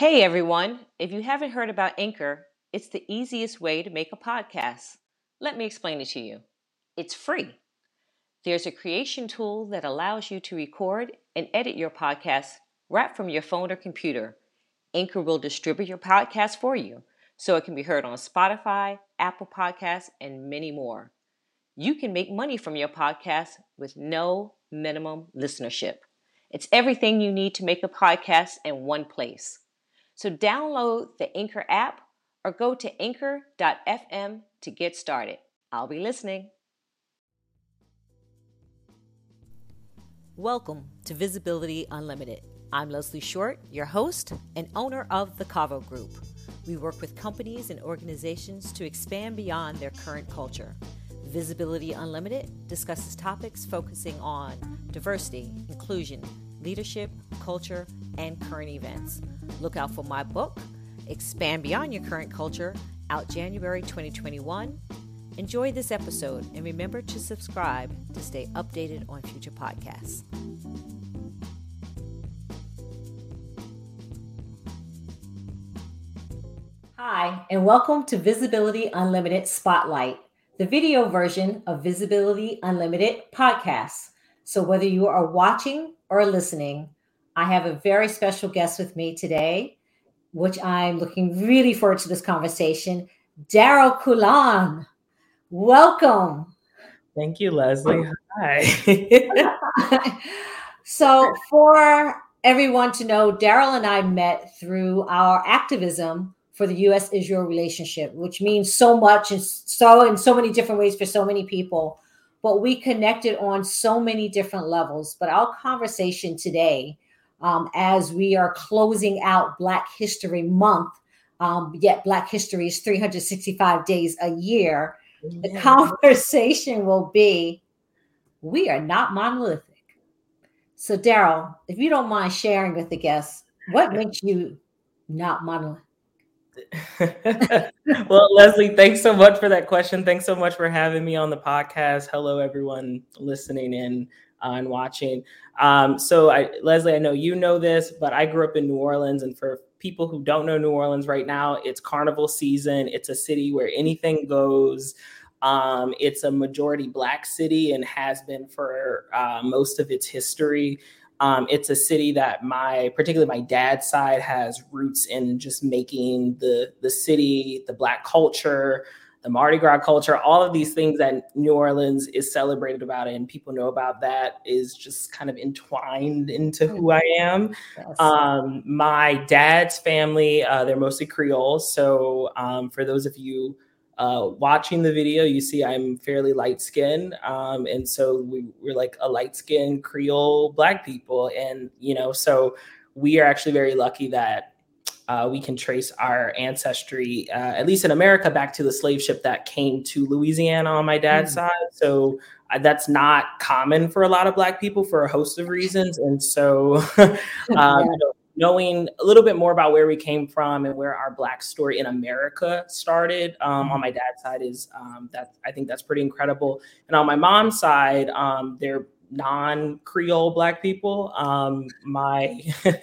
Hey everyone, if you haven't heard about Anchor, it's the easiest way to make a podcast. Let me explain it to you. It's free. There's a creation tool that allows you to record and edit your podcast right from your phone or computer. Anchor will distribute your podcast for you so it can be heard on Spotify, Apple Podcasts, and many more. You can make money from your podcast with no minimum listenership. It's everything you need to make a podcast in one place. So download the Anchor app or go to anchor.fm to get started. I'll be listening. Welcome to Visibility Unlimited. I'm Leslie Short, your host and owner of the Cavo Group. We work with companies and organizations to expand beyond their current culture. Visibility Unlimited discusses topics focusing on diversity, inclusion, leadership, culture, and current events. Look out for my book, Expand Beyond Your Current Culture, out January 2021. Enjoy this episode and remember to subscribe to stay updated on future podcasts. Hi, and welcome to Visibility Unlimited Spotlight, the video version of Visibility Unlimited podcast. So, whether you are watching or listening, I have a very special guest with me today, which I'm looking really forward to this conversation. Daryl Coulon, welcome. Thank you, Leslie. Oh. Hi. so, for everyone to know, Daryl and I met through our activism for the U.S. Israel relationship, which means so much and so in so many different ways for so many people. But we connected on so many different levels. But our conversation today, um, as we are closing out Black History Month, um, yet Black History is 365 days a year. Yeah. The conversation will be we are not monolithic. So, Daryl, if you don't mind sharing with the guests, what makes you not monolithic? well, Leslie, thanks so much for that question. Thanks so much for having me on the podcast. Hello, everyone listening in uh, and watching. Um, so, I, Leslie, I know you know this, but I grew up in New Orleans, and for people who don't know New Orleans right now, it's carnival season. It's a city where anything goes. Um, it's a majority Black city and has been for uh, most of its history. Um, it's a city that my, particularly my dad's side, has roots in just making the the city, the black culture, the Mardi Gras culture, all of these things that New Orleans is celebrated about and people know about that is just kind of entwined into who I am. Yes. Um, my dad's family, uh, they're mostly Creole. So um, for those of you uh, watching the video, you see I'm fairly light skinned. Um, and so we, we're like a light skinned Creole black people. And, you know, so we are actually very lucky that uh, we can trace our ancestry, uh, at least in America, back to the slave ship that came to Louisiana on my dad's mm-hmm. side. So uh, that's not common for a lot of Black people for a host of reasons. And so, um, yeah. you know, knowing a little bit more about where we came from and where our black story in America started um, on mm-hmm. my dad's side is um, that I think that's pretty incredible. And on my mom's side, um, they're non-Creole black people. Um, my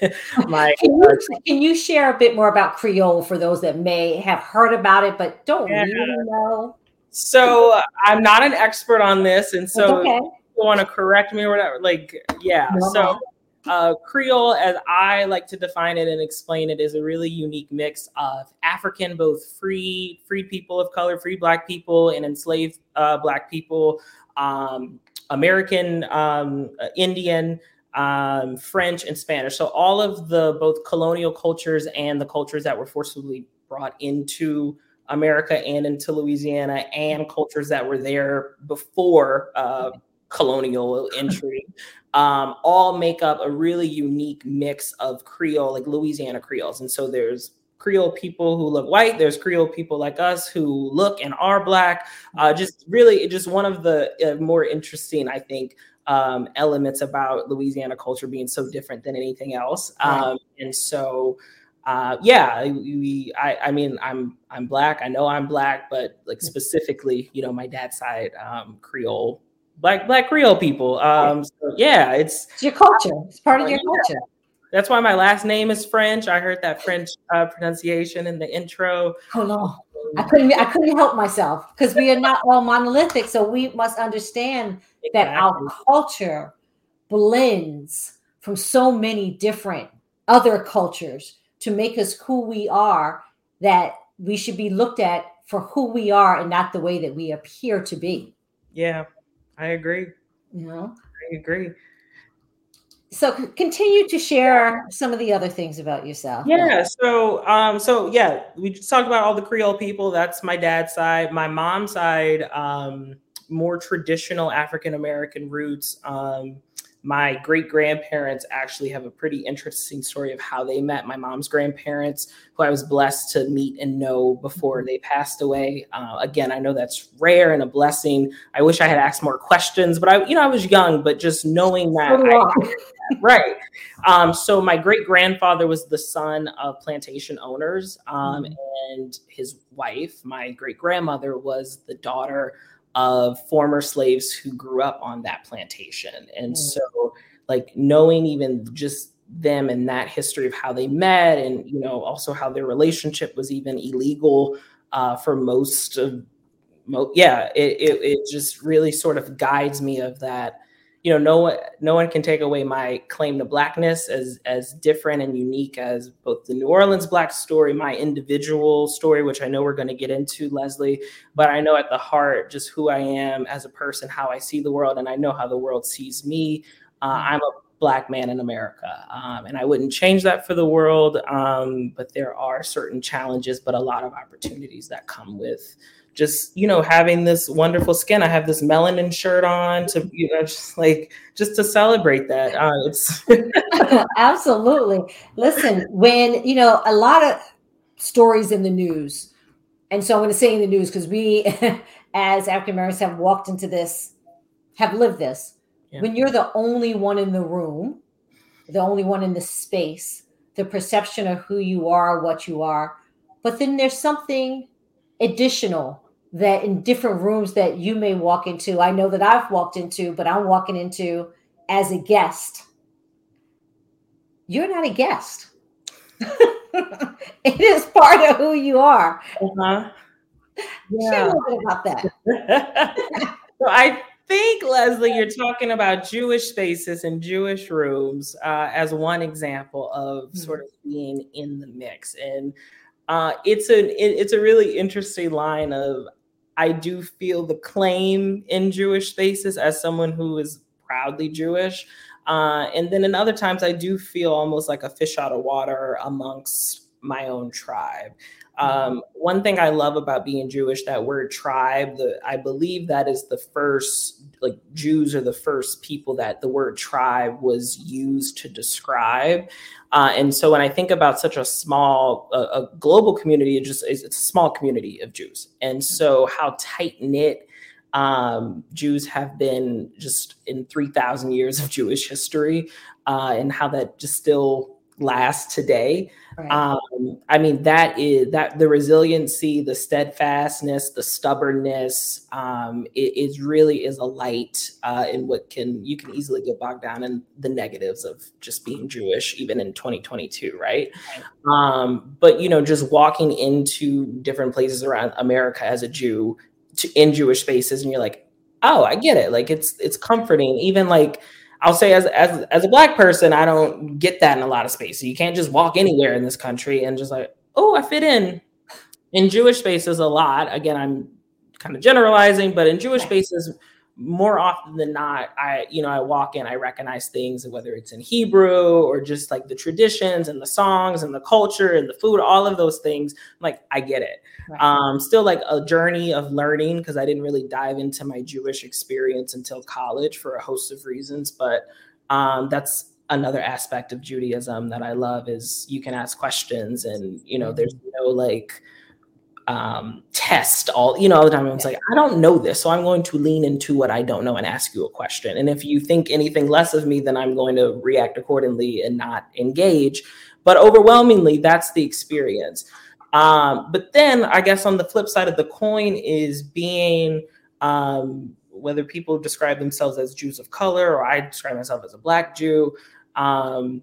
my can you, uh, can you, share a bit more about Creole for those that may have heard about it but don't yeah. really know? So I'm not an expert on this, and so okay. you want to correct me or whatever. Like, yeah. No. So uh, Creole, as I like to define it and explain it, is a really unique mix of African, both free, free people of color, free Black people, and enslaved uh, Black people, um, American, um, Indian, um, French, and Spanish. So all of the both colonial cultures and the cultures that were forcibly brought into America and into Louisiana, and cultures that were there before uh, colonial entry um, all make up a really unique mix of Creole, like Louisiana Creoles. And so there's Creole people who look white. There's Creole people like us who look and are black. Uh, just really, just one of the uh, more interesting, I think, um, elements about Louisiana culture being so different than anything else. Um, and so, uh, yeah, we, I, I mean, I'm, I'm black. I know I'm black, but like specifically, you know, my dad's side, um, Creole black black Creole people. Um, so yeah, it's, it's your culture. It's part of your culture. That's why my last name is French. I heard that French uh, pronunciation in the intro. Oh no, I couldn't. I couldn't help myself because we are not all monolithic. So we must understand exactly. that our culture blends from so many different other cultures to make us who we are. That we should be looked at for who we are and not the way that we appear to be. Yeah, I agree. You know, I agree so continue to share some of the other things about yourself. Yeah so um so yeah we just talked about all the creole people. That's my dad's side. My mom's side um more traditional african american roots um my great grandparents actually have a pretty interesting story of how they met. My mom's grandparents, who I was blessed to meet and know before they passed away. Uh, again, I know that's rare and a blessing. I wish I had asked more questions, but I, you know, I was young, but just knowing that, I, right. Um, so my great grandfather was the son of plantation owners, um, mm-hmm. and his wife, my great grandmother, was the daughter of former slaves who grew up on that plantation. And mm. so, like, knowing even just them and that history of how they met, and, you know, also how their relationship was even illegal uh, for most of, mo- yeah, it, it, it just really sort of guides me of that you know no one no one can take away my claim to blackness as as different and unique as both the new orleans black story my individual story which i know we're going to get into leslie but i know at the heart just who i am as a person how i see the world and i know how the world sees me. Uh, i'm a black man in america um, and i wouldn't change that for the world um, but there are certain challenges but a lot of opportunities that come with just you know having this wonderful skin. I have this melanin shirt on to you know just like just to celebrate that uh, it's absolutely. Listen when you know a lot of stories in the news and so i'm going to say in the news because we as african americans have walked into this have lived this. Yeah. when you're the only one in the room the only one in the space the perception of who you are what you are but then there's something additional that in different rooms that you may walk into, I know that I've walked into, but I'm walking into as a guest. You're not a guest. it is part of who you are. Uh-huh. Yeah. Share a little bit about that. so I think, Leslie, you're talking about Jewish spaces and Jewish rooms uh, as one example of mm-hmm. sort of being in the mix. And uh, it's a it, it's a really interesting line of I do feel the claim in Jewish spaces as someone who is proudly Jewish. Uh, and then in other times, I do feel almost like a fish out of water amongst my own tribe. Um, one thing I love about being Jewish, that word tribe, the, I believe that is the first, like Jews are the first people that the word tribe was used to describe. Uh, and so when I think about such a small, a, a global community, it just it's a small community of Jews. And so how tight knit um, Jews have been just in 3,000 years of Jewish history uh, and how that just still last today. Right. Um, I mean, that is that the resiliency, the steadfastness, the stubbornness, um, it, it really is a light uh, in what can you can easily get bogged down in the negatives of just being Jewish, even in 2022, right? right. Um, but you know, just walking into different places around America as a Jew to, in Jewish spaces, and you're like, oh, I get it. Like it's it's comforting, even like I'll say as as as a black person, I don't get that in a lot of spaces. You can't just walk anywhere in this country and just like, oh, I fit in. In Jewish spaces, a lot. Again, I'm kind of generalizing, but in Jewish spaces, more often than not, I you know I walk in, I recognize things, whether it's in Hebrew or just like the traditions and the songs and the culture and the food, all of those things. like I get it. Right. Um, still like a journey of learning because I didn't really dive into my Jewish experience until college for a host of reasons. But um, that's another aspect of Judaism that I love is you can ask questions and you know there's no like um, test all you know all the time. It's like I don't know this, so I'm going to lean into what I don't know and ask you a question. And if you think anything less of me, then I'm going to react accordingly and not engage. But overwhelmingly, that's the experience. Um, but then I guess on the flip side of the coin is being um, whether people describe themselves as Jews of color or I describe myself as a black Jew. Um,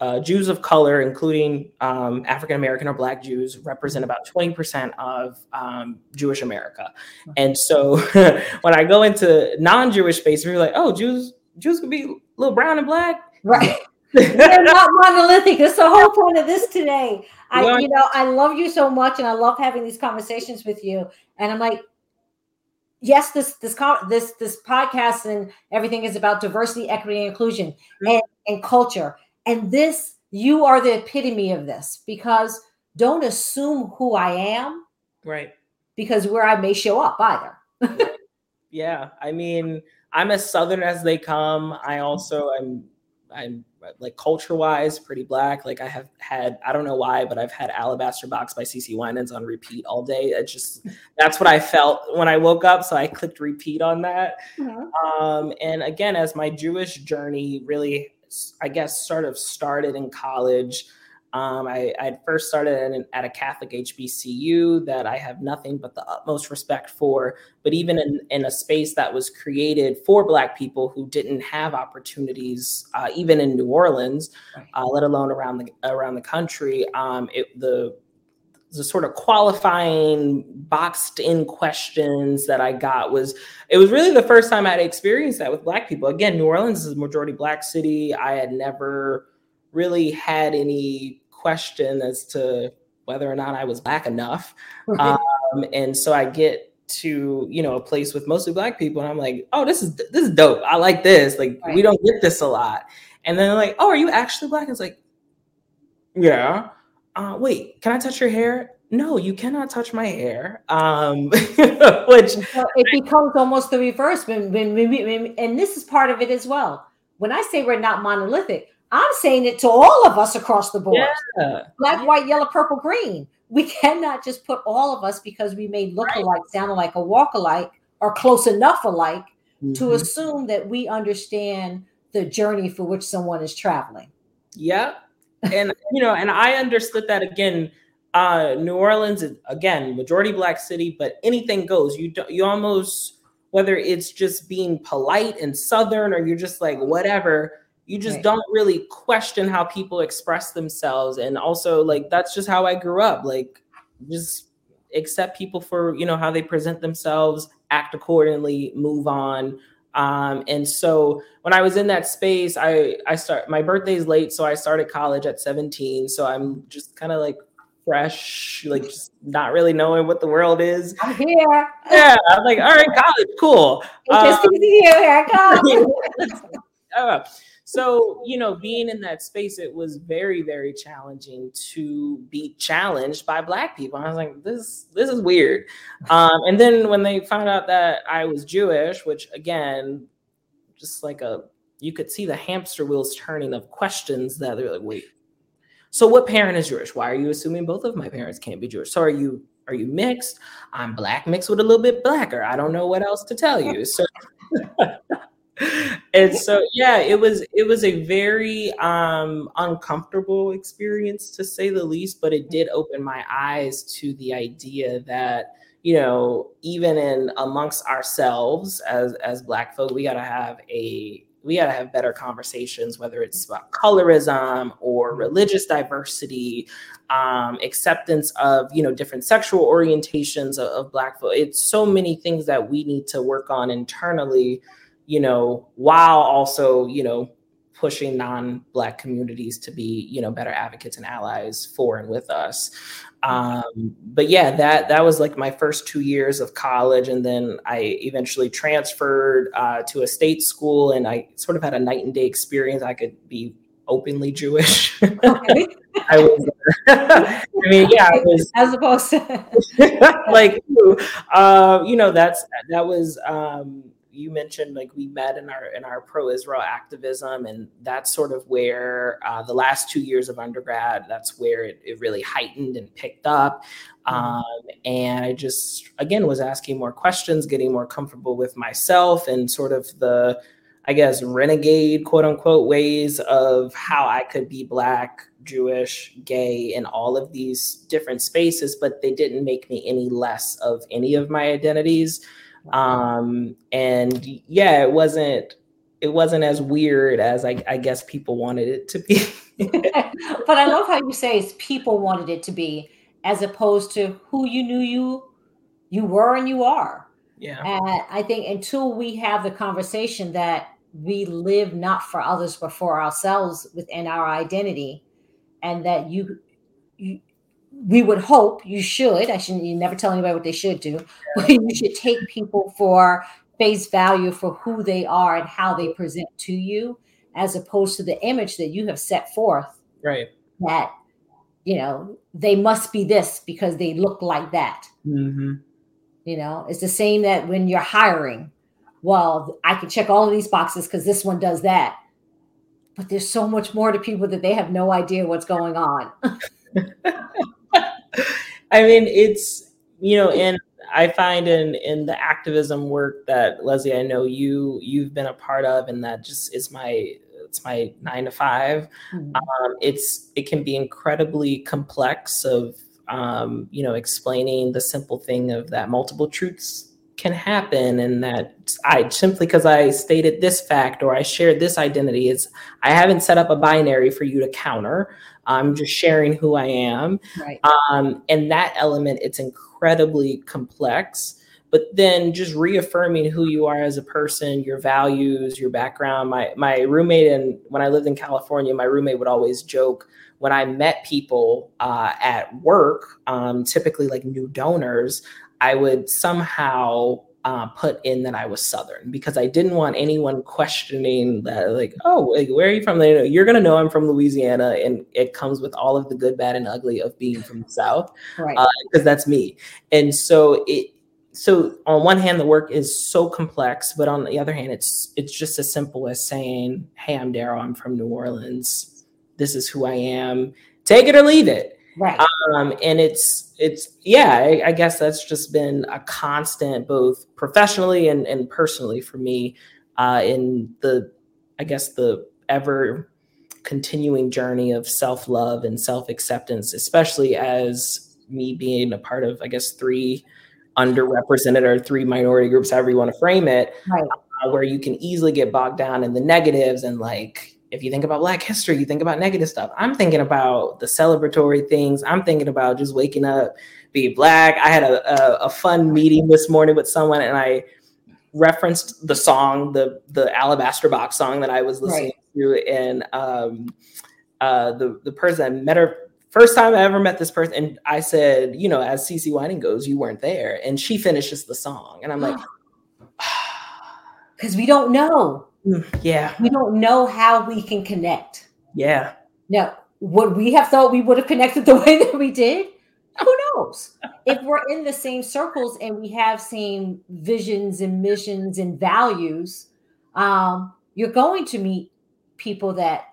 uh, Jews of color, including um, African American or Black Jews, represent about 20% of um, Jewish America. And so when I go into non Jewish space, we're like, oh, Jews, Jews could be a little brown and black. Right. They're not monolithic. That's the whole point of this today. I, you know, I love you so much, and I love having these conversations with you. And I'm like, yes, this this this this podcast and everything is about diversity, equity, and inclusion, mm-hmm. and, and culture. And this, you are the epitome of this because don't assume who I am, right? Because where I may show up either. yeah, I mean, I'm as southern as they come. I also am I'm like culture wise pretty black. Like I have had, I don't know why, but I've had Alabaster Box by CeCe Winans on repeat all day. It just that's what I felt when I woke up. So I clicked repeat on that. Mm-hmm. Um, and again, as my Jewish journey really, I guess, sort of started in college. Um, I, I first started at, an, at, a Catholic HBCU that I have nothing but the utmost respect for. But even in, in a space that was created for Black people who didn't have opportunities, uh, even in New Orleans, uh, let alone around the around the country, um, it, the the sort of qualifying boxed in questions that I got was it was really the first time I'd experienced that with Black people. Again, New Orleans is a majority Black city. I had never really had any question as to whether or not I was black enough. Um, and so I get to you know a place with mostly black people, and I'm like, oh, this is this is dope. I like this. Like right. we don't get this a lot. And then they're like, oh, are you actually black? It's like, yeah. Uh, wait, can I touch your hair? No, you cannot touch my hair. Um, which so it becomes almost the reverse. When, when, when, and this is part of it as well. When I say we're not monolithic, I'm saying it to all of us across the board yeah. black, white, yellow, purple, green. We cannot just put all of us because we may look right. alike, sound alike, or walk alike, or close enough alike mm-hmm. to assume that we understand the journey for which someone is traveling. Yeah. And, you know, and I understood that again. Uh, New Orleans is again majority black city, but anything goes. You do, you almost whether it's just being polite and southern or you're just like whatever you just right. don't really question how people express themselves and also like that's just how i grew up like just accept people for you know how they present themselves act accordingly move on um, and so when i was in that space i i start my birthday's late so i started college at 17 so i'm just kind of like fresh like just not really knowing what the world is. I'm here. Yeah i'm like all right college cool. Um, here, here I come. So, you know, being in that space, it was very, very challenging to be challenged by black people. I was like, this, this is weird. Um, and then when they found out that I was Jewish, which again, just like a you could see the hamster wheels turning of questions that they're like, wait, so what parent is Jewish? Why are you assuming both of my parents can't be Jewish? So are you are you mixed? I'm black mixed with a little bit blacker. I don't know what else to tell you. So and so yeah it was it was a very um uncomfortable experience to say the least but it did open my eyes to the idea that you know even in amongst ourselves as as black folk we got to have a we got to have better conversations whether it's about colorism or religious diversity um, acceptance of you know different sexual orientations of, of black folk. It's so many things that we need to work on internally you know, while also, you know, pushing non-black communities to be, you know, better advocates and allies for and with us. Um, but yeah, that that was like my first two years of college, and then I eventually transferred uh, to a state school, and I sort of had a night and day experience. I could be openly Jewish. Okay. I was. I mean, yeah, I was as opposed to like, uh, you know, that's that was. Um, you mentioned like we met in our in our pro-Israel activism, and that's sort of where uh, the last two years of undergrad. That's where it, it really heightened and picked up. Mm-hmm. Um, and I just again was asking more questions, getting more comfortable with myself, and sort of the I guess renegade quote unquote ways of how I could be black, Jewish, gay in all of these different spaces, but they didn't make me any less of any of my identities um and yeah it wasn't it wasn't as weird as I, I guess people wanted it to be but I love how you say it's people wanted it to be, as opposed to who you knew you you were and you are. Yeah. And I think until we have the conversation that we live not for others but for ourselves within our identity, and that you you we would hope you should. I shouldn't. You never tell anybody what they should do, but you should take people for face value for who they are and how they present to you, as opposed to the image that you have set forth. Right. That you know they must be this because they look like that. Mm-hmm. You know, it's the same that when you're hiring. Well, I can check all of these boxes because this one does that. But there's so much more to people that they have no idea what's going on. I mean, it's you know, and I find in in the activism work that Leslie, I know you you've been a part of, and that just is my it's my nine to 5 Mhm. Um, it's it can be incredibly complex of um, you know explaining the simple thing of that multiple truths can happen and that I simply because I stated this fact or I shared this identity is I haven't set up a binary for you to counter. I'm just sharing who I am. Right. Um, and that element, it's incredibly complex. But then just reaffirming who you are as a person, your values, your background. My my roommate and when I lived in California, my roommate would always joke when I met people uh, at work, um, typically like new donors, I would somehow uh, put in that I was Southern because I didn't want anyone questioning that, like, oh, like, where are you from? You're going to know I'm from Louisiana, and it comes with all of the good, bad, and ugly of being from the South Right. because that's me. And so it, so on one hand, the work is so complex, but on the other hand, it's it's just as simple as saying, "Hey, I'm Daryl. I'm from New Orleans. This is who I am. Take it or leave it." Right. um, and it's it's yeah I, I guess that's just been a constant both professionally and, and personally for me uh, in the i guess the ever continuing journey of self-love and self-acceptance especially as me being a part of i guess three underrepresented or three minority groups however you want to frame it Right. uh, where you can easily get bogged down in the negatives and like if you think about black history you think about negative stuff. I'm thinking about the celebratory things. I'm thinking about just waking up be black. I had a, a, a fun meeting this morning with someone and i referenced the song the the alabaster box song that i was listening to and um uh the the person i met her first time i ever met this person and i said you know as CeCe Winans goes you weren't there. And she finishes the song and i'm like Because we don't know. "Mm, yeah We don't know how we can connect. yeah Now, would we have thought we would have connected the way that we did? Who knows? if we're in the same circles and we have same visions and missions and values, um, you're going to meet people that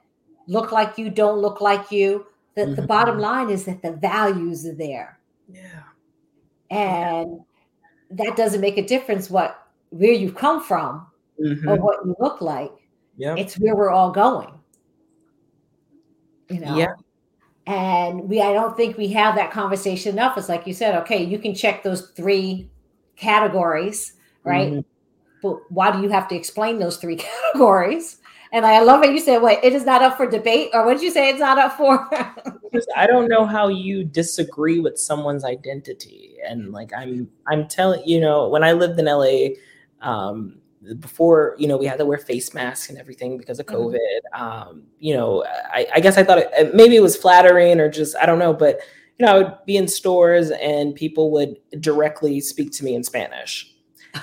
look like you, don't look like you. The, the Mhm. bottom line is that the values are there. yeah And that doesn't make a difference what where you've come from Mhm. or what you look like. yeah It's where we're all going. You know? Yeah. And we I don't think we have that conversation enough. It's like you said, okay, you can check those three categories, right? Mhm. But why do you have to explain those three categories? And I love it. You said, wait, it is not up for debate, or what did you say? It's not up for. I don't know how you disagree with someone's identity. And like I'm I'm telling you know, when I lived in LA, um, before you know we had to wear face masks and everything because of Mhm. COVID. Um, you know, I, I guess I thought it, maybe it was flattering or just I don't know, but you know, I would be in stores and people would directly speak to me in Spanish.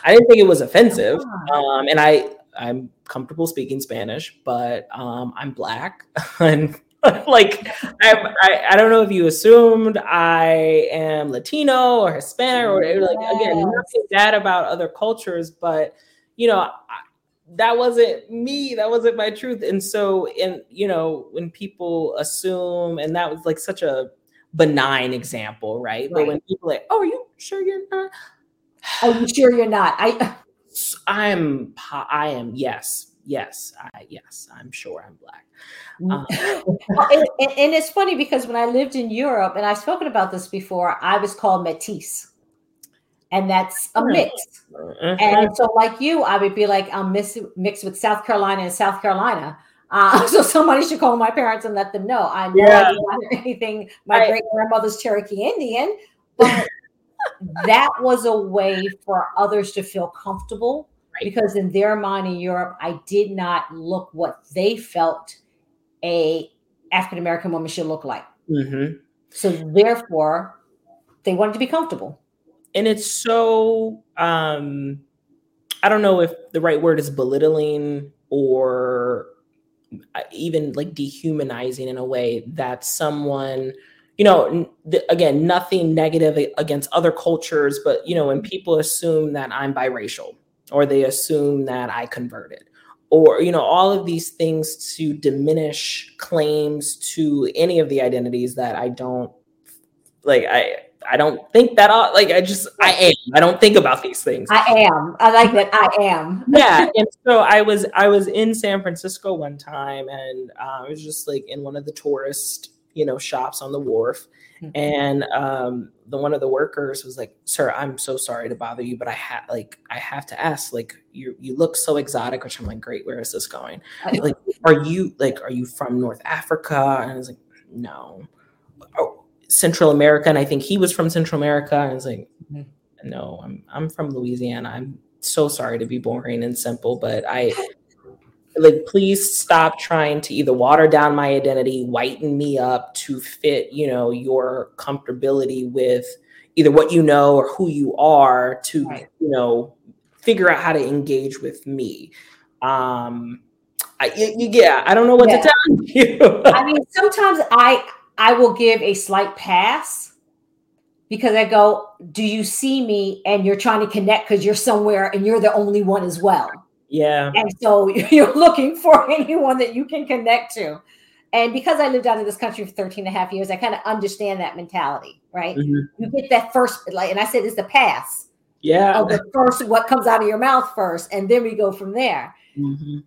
I didn't think it was offensive, um, and I I'm comfortable speaking Spanish, but um, I'm black and like I'm, I I don't know if you assumed I am Latino or Hispanic or like again nothing bad about other cultures, but you know I, that wasn't me. That wasn't my truth. And so, and you know, when people assume, and that was like such a benign example, right? But when people like, oh, are you sure you're not? Are you sure you're not? I I'm I am yes, yes, I yes, I'm sure I'm black. Um, Well, and, and- it's funny because when I lived in Europe, and I've spoken about this before, I was called métis, and that's a Hmm. mix. mhm. And so, like you, I would be like, I'm mix, mixed with South Carolina and South Carolina. Uh, so somebody should call my parents and let them know. I know Yeah. I anything. My I- great grandmother's Cherokee Indian, but that was a way for others to feel comfortable Right. because in their mind in Europe, I did not look what they felt a African American woman should look like. hmm So therefore, they wanted to be comfortable. And it's so um i don't know if the right word is belittling or uh, even like dehumanizing in a way that someone you know again nothing negative against other cultures but you know when people assume that i'm biracial or they assume that i converted or you know all of these things to diminish claims to any of the identities that i don't like i i don't think that all like i just i am i don't think about these things I am. I like that. I am. yeah and so i was i was in san francisco one time and uh, i was just like in one of the tourist you know shops on the wharf Mhm. and um the one of the workers was like sir i'm so sorry to bother you but i had like i have to ask like you you look so exotic which i'm like great where is this going like are you like are you from north africa and i was like no central america and i think he was from central america i was like Mhm. no i'm i'm from louisiana i'm so sorry to be boring and simple but i like please stop trying to either water down my identity whiten me up to fit you know your comfortability with either what you know or who you are to Right. you know figure out how to engage with me um I, yeah i don't know what Yeah. to tell you I mean, sometimes I I will give a slight pass because I go, "Do you see me?" And you're trying to connect because you're somewhere and you're the only one as well. yeah And so you're looking for anyone that you can connect to. And because I lived out of this country for 13 and a half years, I kind of understand that mentality, right? Mhm. You get that first, like, and I said it's the pass yeah of the first, what comes out of your mouth first, and then we go from there. Mhm.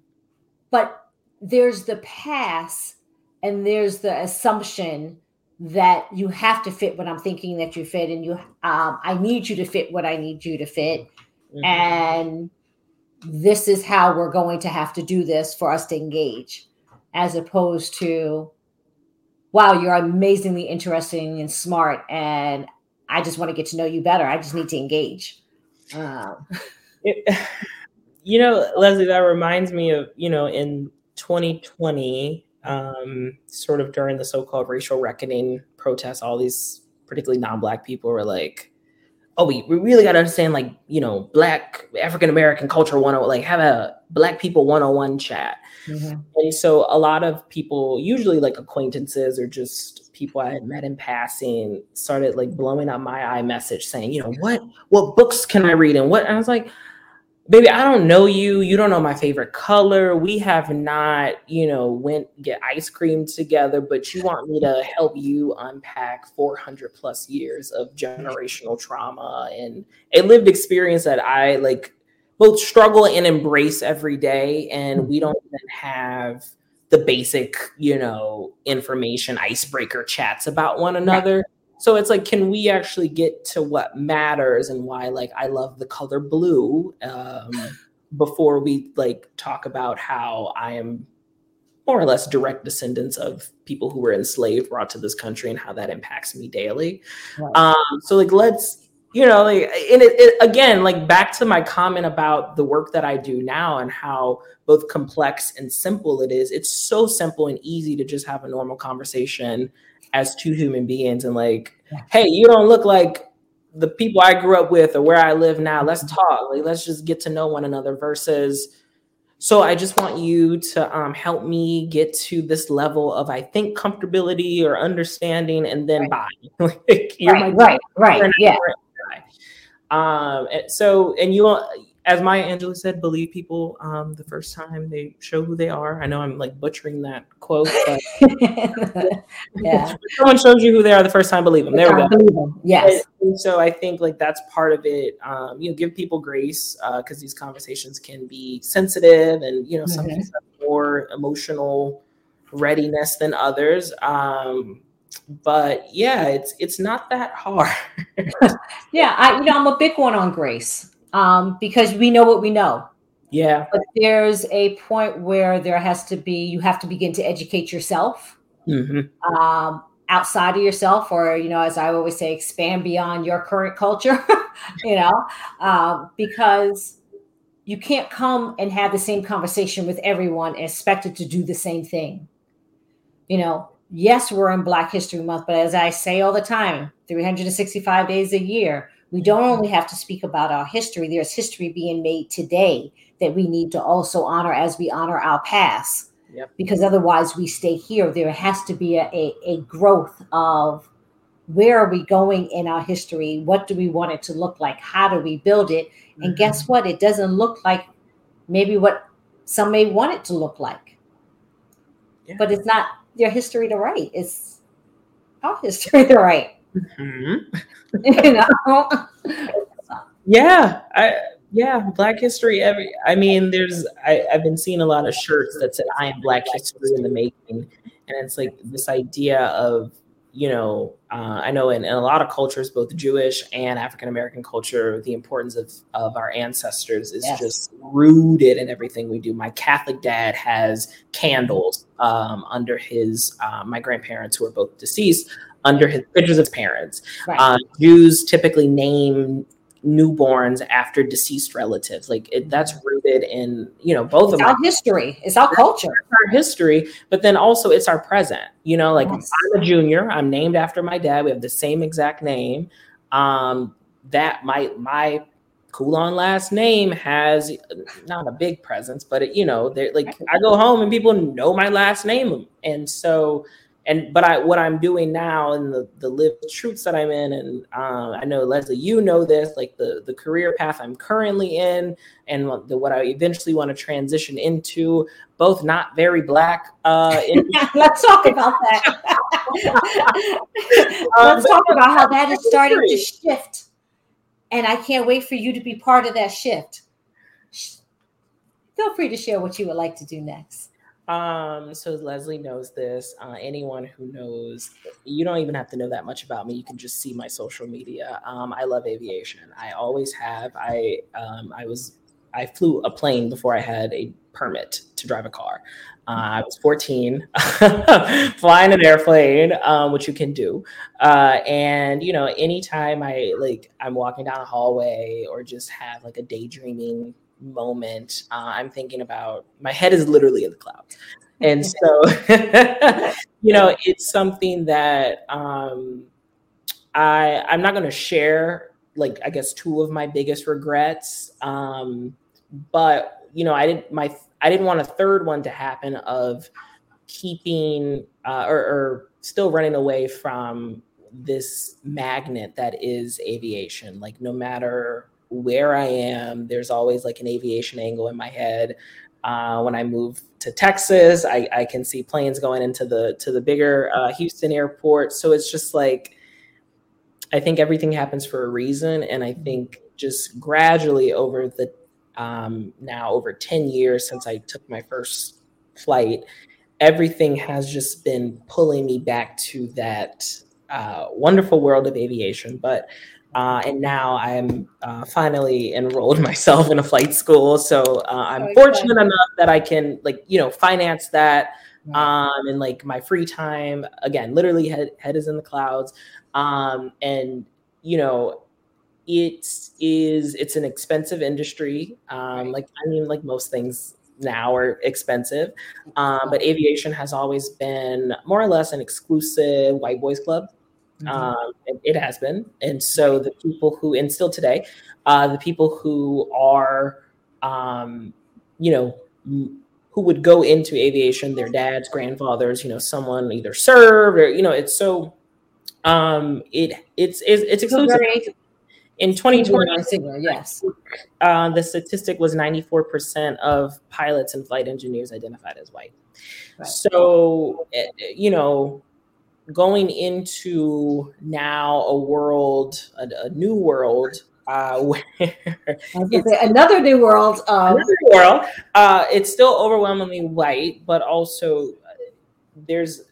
but there's the pass and there's the assumption that you have to fit what I'm thinking that you fit, and you um, I need you to fit what I need you to fit, Mhm. and this is how we're going to have to do this for us to engage, as opposed to, wow, you're amazingly interesting and smart, and I just want to get to know you better. I just need to engage. Um, It- you know, Leslie, that reminds me of, you know, in 2020, um, sort of during the so called racial reckoning protests, all these particularly non black people were like, oh, we, we really got to understand, like, you know, black African American culture 101, like, have a black people 101 chat. And so a lot of people, usually like acquaintances or just people I had met in passing, started like blowing up my iMessage saying, you know, what what books can I read and what and I was like, baby, I don't know you. You don't know my favorite color. We have not, you know, went get ice cream together, but you want me to help you unpack 400 plus years of generational trauma and a lived experience that I like both struggle and embrace every day and we don't even have the basic you know information icebreaker chats about one another so it's like can we actually get to what matters and why like i love the color blue um, before we like talk about how i am more or less direct descendants of people who were enslaved brought to this country and how that impacts me daily Right. um so like let's you know like and it, it again like back to my comment about the work that i do now and how both complex and simple it is it's so simple and easy to just have a normal conversation as two human beings and like hey you don't look like the people i grew up with or where i live now let's Mm-hmm. talk like let's just get to know one another versus so i just want you to um, help me get to this level of i think comfortability or understanding and then buy. like you're right, my right, right, yeah. right. Um, and so, and you, as Maya Angelou said, believe people um, the first time they show who they are. I know I'm like butchering that quote, but yeah. someone shows you who they are the first time, believe them. There we go. believe them. Yes. And so I think like that's part of it. Um, you know, give people grace because these conversations can be sensitive, and you know, some Mhm. have more emotional readiness than others. Um, but yeah, it's it's not that hard. Yeah, I you know I'm a big one on grace um, because we know what we know, Yeah. But there's a point where there has to be, you have to begin to educate yourself Mm-hmm. um, outside of yourself, or, you know, as I always say, expand beyond your current culture, you know, um, because you can't come and have the same conversation with everyone and expect it to do the same thing. You know, yes, we're in Black History Month, but as I say all the time, 365 days a year, we don't mm-hmm. only have to speak about our history, there's history being made today that we need to also honor as we honor our past. Yep. Because otherwise, we stay here. There has to be a, a, a growth of where are we going in our history? What do we want it to look like? How do we build it? And mm-hmm. guess what? It doesn't look like maybe what some may want it to look like. Yeah. But it's not their history to write. It's our history to write. Mhm. You know? Yeah, I yeah, Black History. Every I mean, there's I, I've been seeing a lot of shirts that said "I am Black History in the making," and it's like this idea of you know uh, I know in, in a lot of cultures, both Jewish and African American culture, the importance of of our ancestors is Yes. just rooted in everything we do. My Catholic dad has candles um, under his uh, my grandparents who are both deceased under his pictures of his parents. Right. Uh, Jews typically name newborns after deceased relatives. Like it, that's rooted in you know both it's of our history. It's our culture. our history, but then also it's our present. You know, like Yes. I'm a junior. I'm named after my dad. We have the same exact name. Um, that my my Coulon last name has not a big presence, but it, you know, they're like I go home and people know my last name, and so and but I what I'm doing now and the the lived truths that I'm in, and uh, I know Leslie, you know this, like the the career path I'm currently in, and what the, what I eventually want to transition into, both not very black. Uh, in, Let's talk about that. Let's talk about how that is starting to shift. And I can't wait for you to be part of that shift. Feel free to share what you would like to do next. Um, so Leslie knows this. Uh, anyone who knows, you don't even have to know that much about me. You can just see my social media. Um, I love aviation. I always have. I um, I was I flew a plane before I had a permit to drive a car. Uh, I was 14, flying an airplane, um, which you can do. Uh, and you know, anytime I like, I'm walking down a hallway or just have like a daydreaming moment, uh, I'm thinking about my head is literally in the clouds. And so, you know, it's something that um, I I'm not going to share. Like, I guess two of my biggest regrets. Um, but you know, I didn't my I didn't want a third one to happen of keeping uh, or, or still running away from this magnet that is aviation. Like, no matter where I am, there's always like an aviation angle in my head. Uh, when I move to Texas, I, I can see planes going into the to the bigger uh, Houston airport. So it's just like I think everything happens for a reason, and I think just gradually over the um, now over ten years since I took my first flight, everything has just been pulling me back to that uh, wonderful world of aviation. But uh, and now I'm uh, finally enrolled myself in a flight school. So uh, I'm Oh, fortunate enough that I can like you know finance that um, and like my free time. Again, literally head head is in the clouds, um, and you know it is it's an expensive industry. Um, like I mean, like most things now are expensive, um, but aviation has always been more or less an exclusive white boys club. Um, it, has been, and so the people who, and still today, uh, the people who are, um, you know, m- who would go into aviation, their dads, grandfathers, you know, someone either served or you know, it's so, um, it it's it's, it's exclusive. In 2020, singular, singular, yes. uh, the statistic was 94% of pilots and flight engineers identified as white. Right. So, eh, you know, going into now a world, a, a new world, uh, where I was gonna say, Another new world of another world, uh, it's still overwhelmingly white, but also uh, there's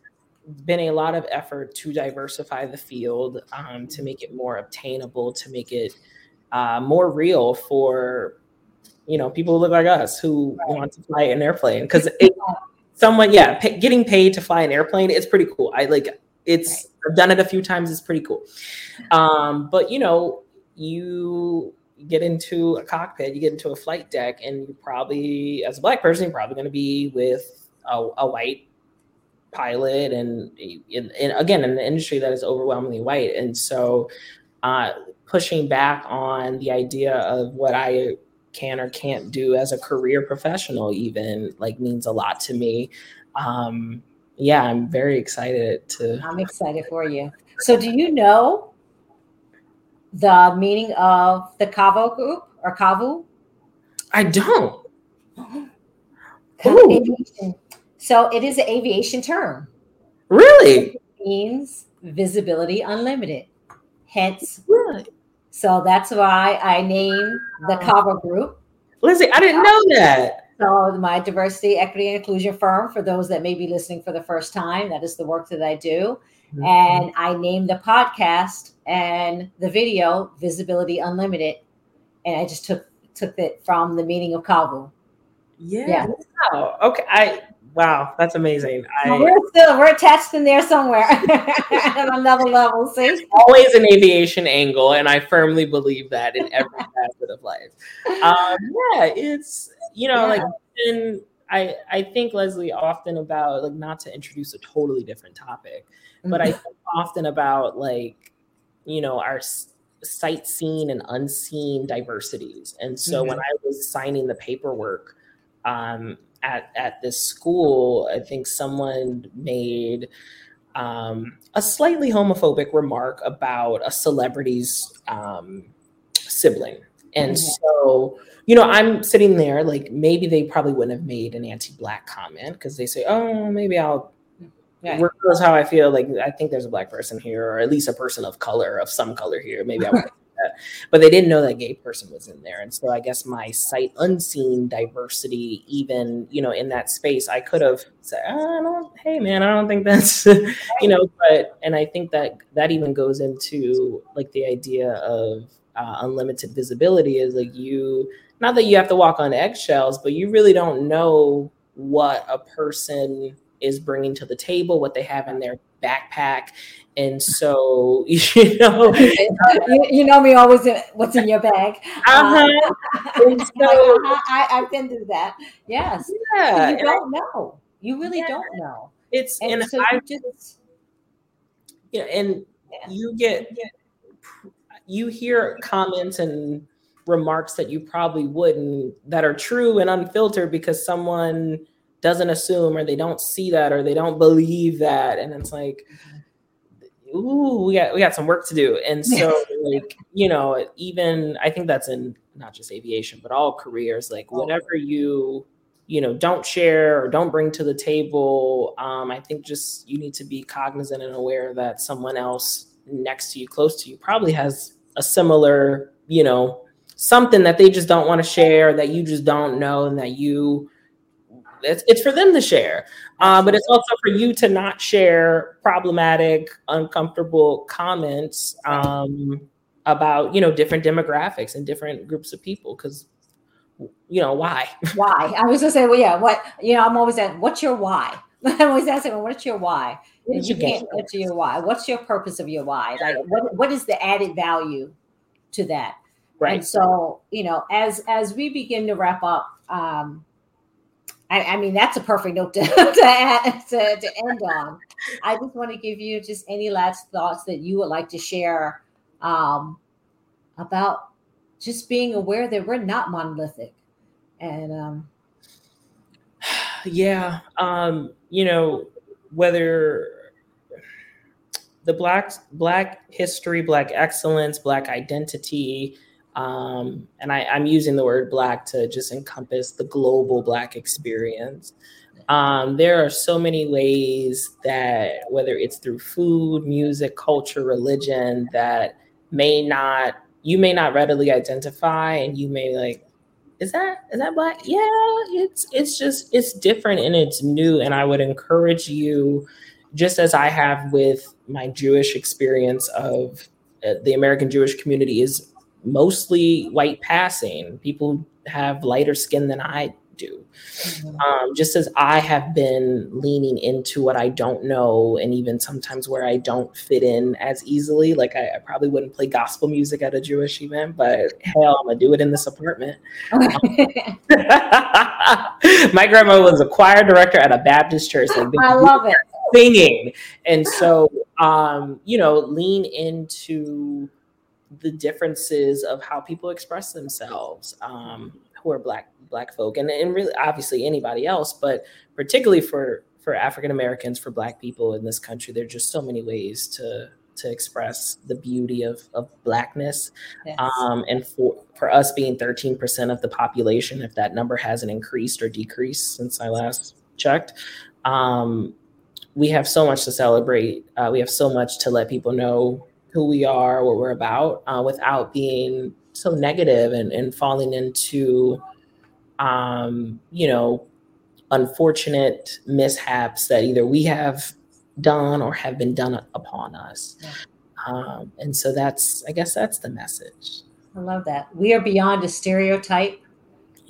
been a lot of effort to diversify the field, um, to make it more obtainable, to make it uh, more real for you know people who look like us who right. want to fly an airplane. Because someone yeah p- getting paid to fly an airplane it's pretty cool. I like it's right. i've done it a few times it's pretty cool. Um but you know you get into a cockpit you get into a flight deck and you probably as a black person you're probably going to be with a, a white pilot and, and, and, again in an industry that is overwhelmingly white. And so uh, pushing back on the idea of what i can or can't do as a career professional even like means a lot to me. Um yeah i'm very excited to i'm excited for you. So do you know the meaning of the CAVU group or CAVU i don't. So it is an aviation term. Really? It means visibility unlimited. Hence really? So that's why I named the CAVU Group. Lizzie, I didn't know that. So my diversity, equity, and inclusion firm, for those that may be listening for the first time, that is the work that I do. Mm-hmm. And I named the podcast and the video Visibility Unlimited. And I just took took it from the meaning of CAVU. Yeah. yeah. Wow. Okay. I Wow, that's amazing. I, we're still we're attached in there somewhere on another level. See, always an aviation angle, and I firmly believe that in every facet of life. Um, yeah, it's you know yeah. like in, I I think Leslie often about like not to introduce a totally different topic, but I mm-hmm. think often about like you know our sight seen and unseen diversities, and so mm-hmm. when I was signing the paperwork. Um, at at this school, I think someone made um, a slightly homophobic remark about a celebrity's um, sibling, and mm-hmm. so you know i'm sitting there like maybe they probably wouldn't have made an anti-black comment because they say oh maybe i'll yeah. Regardless how I feel, like I think there's a black person here, or at least a person of color, of some color here. Maybe I that. But they didn't know that gay person was in there. And so I guess my sight unseen diversity, even, you know, in that space, I could have said, oh, I don't, hey man, I don't think that's, you know, but, and I think that that even goes into like the idea of uh, unlimited visibility is like you, not that you have to walk on eggshells, but you really don't know what a person is bringing to the table, what they have in their backpack. And so, you know, you, you, know me always in, what's in your bag. Uh-huh. Um, so, I, have been through that. Yes. Yeah. You don't know. You really yeah. don't know. It's and, and so I just yeah, and yeah. you get you hear comments and remarks that you probably wouldn't that are true and unfiltered because someone doesn't assume or they don't see that or they don't believe that. And it's like ooh we got we got some work to do. And so like you know even i think that's in not just aviation but all careers like whatever you you know don't share or don't bring to the table um, i think just you need to be cognizant and aware that someone else next to you close to you probably has a similar you know something that they just don't want to share that you just don't know and that you it's, it's for them to share uh, but it's also for you to not share problematic uncomfortable comments um, about you know different demographics and different groups of people because you know why? Why? I was gonna say well yeah what you know i'm always at what's your why? I'm always asking well, what's your why? You, you can't answer your why. What's your purpose of your why? Like what, what is the added value to that? Right. and so you know as as we begin to wrap up um I, I mean, that's a perfect note to, to, to, to end on. I just want to give you just any last thoughts that you would like to share um, about just being aware that we're not monolithic. And um, yeah, um, you know, whether the black black history, black excellence, black identity, um, and I, am using the word black to just encompass the global black experience. Um, there are so many ways that, whether it's through food, music, culture, religion, that may not you may not readily identify, and you may like, is that is that black? Yeah, it's it's just it's different and it's new, and I would encourage you, just as I have with my Jewish experience of uh, the American Jewish community, is mostly white passing. People have lighter skin than I do. Mm-hmm. Um, just as I have been leaning into what I don't know, and even sometimes where I don't fit in as easily. Like I, I probably wouldn't play gospel music at a Jewish event, but hell, I'm gonna do it in this apartment. My grandma was a choir director at a Baptist church. Like, I love it. Singing, and so um, you know, lean into the differences of how people express themselves um, who are black black folk and, and really obviously anybody else but particularly for for african americans for black people in this country there's just so many ways to to express the beauty of, of blackness yes. um, and for, for us being 13% of the population if that number hasn't increased or decreased since i last checked um, we have so much to celebrate uh, we have so much to let people know who we are, what we're about, uh, without being so negative and, and falling into, um, you know, unfortunate mishaps that either we have done or have been done upon us. Yeah. Um, and so that's, I guess that's the message. I love that. We are beyond a stereotype.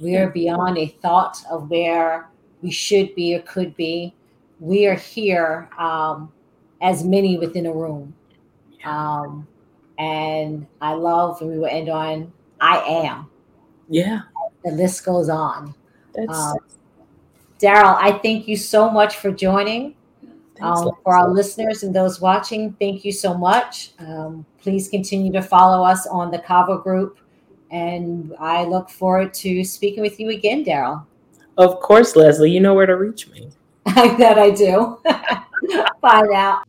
We are beyond a thought of where we should be or could be. We are here um, as many within a room. Um, and I love, and we will end on I am. Yeah. The list goes on. Um, Daryl, I thank you so much for joining. Um, for our listeners and those watching, thank you so much. Um, please continue to follow us on the CAVU group. And I look forward to speaking with you again, Daryl. Of course, Leslie. You know where to reach me. I bet I do. Bye now.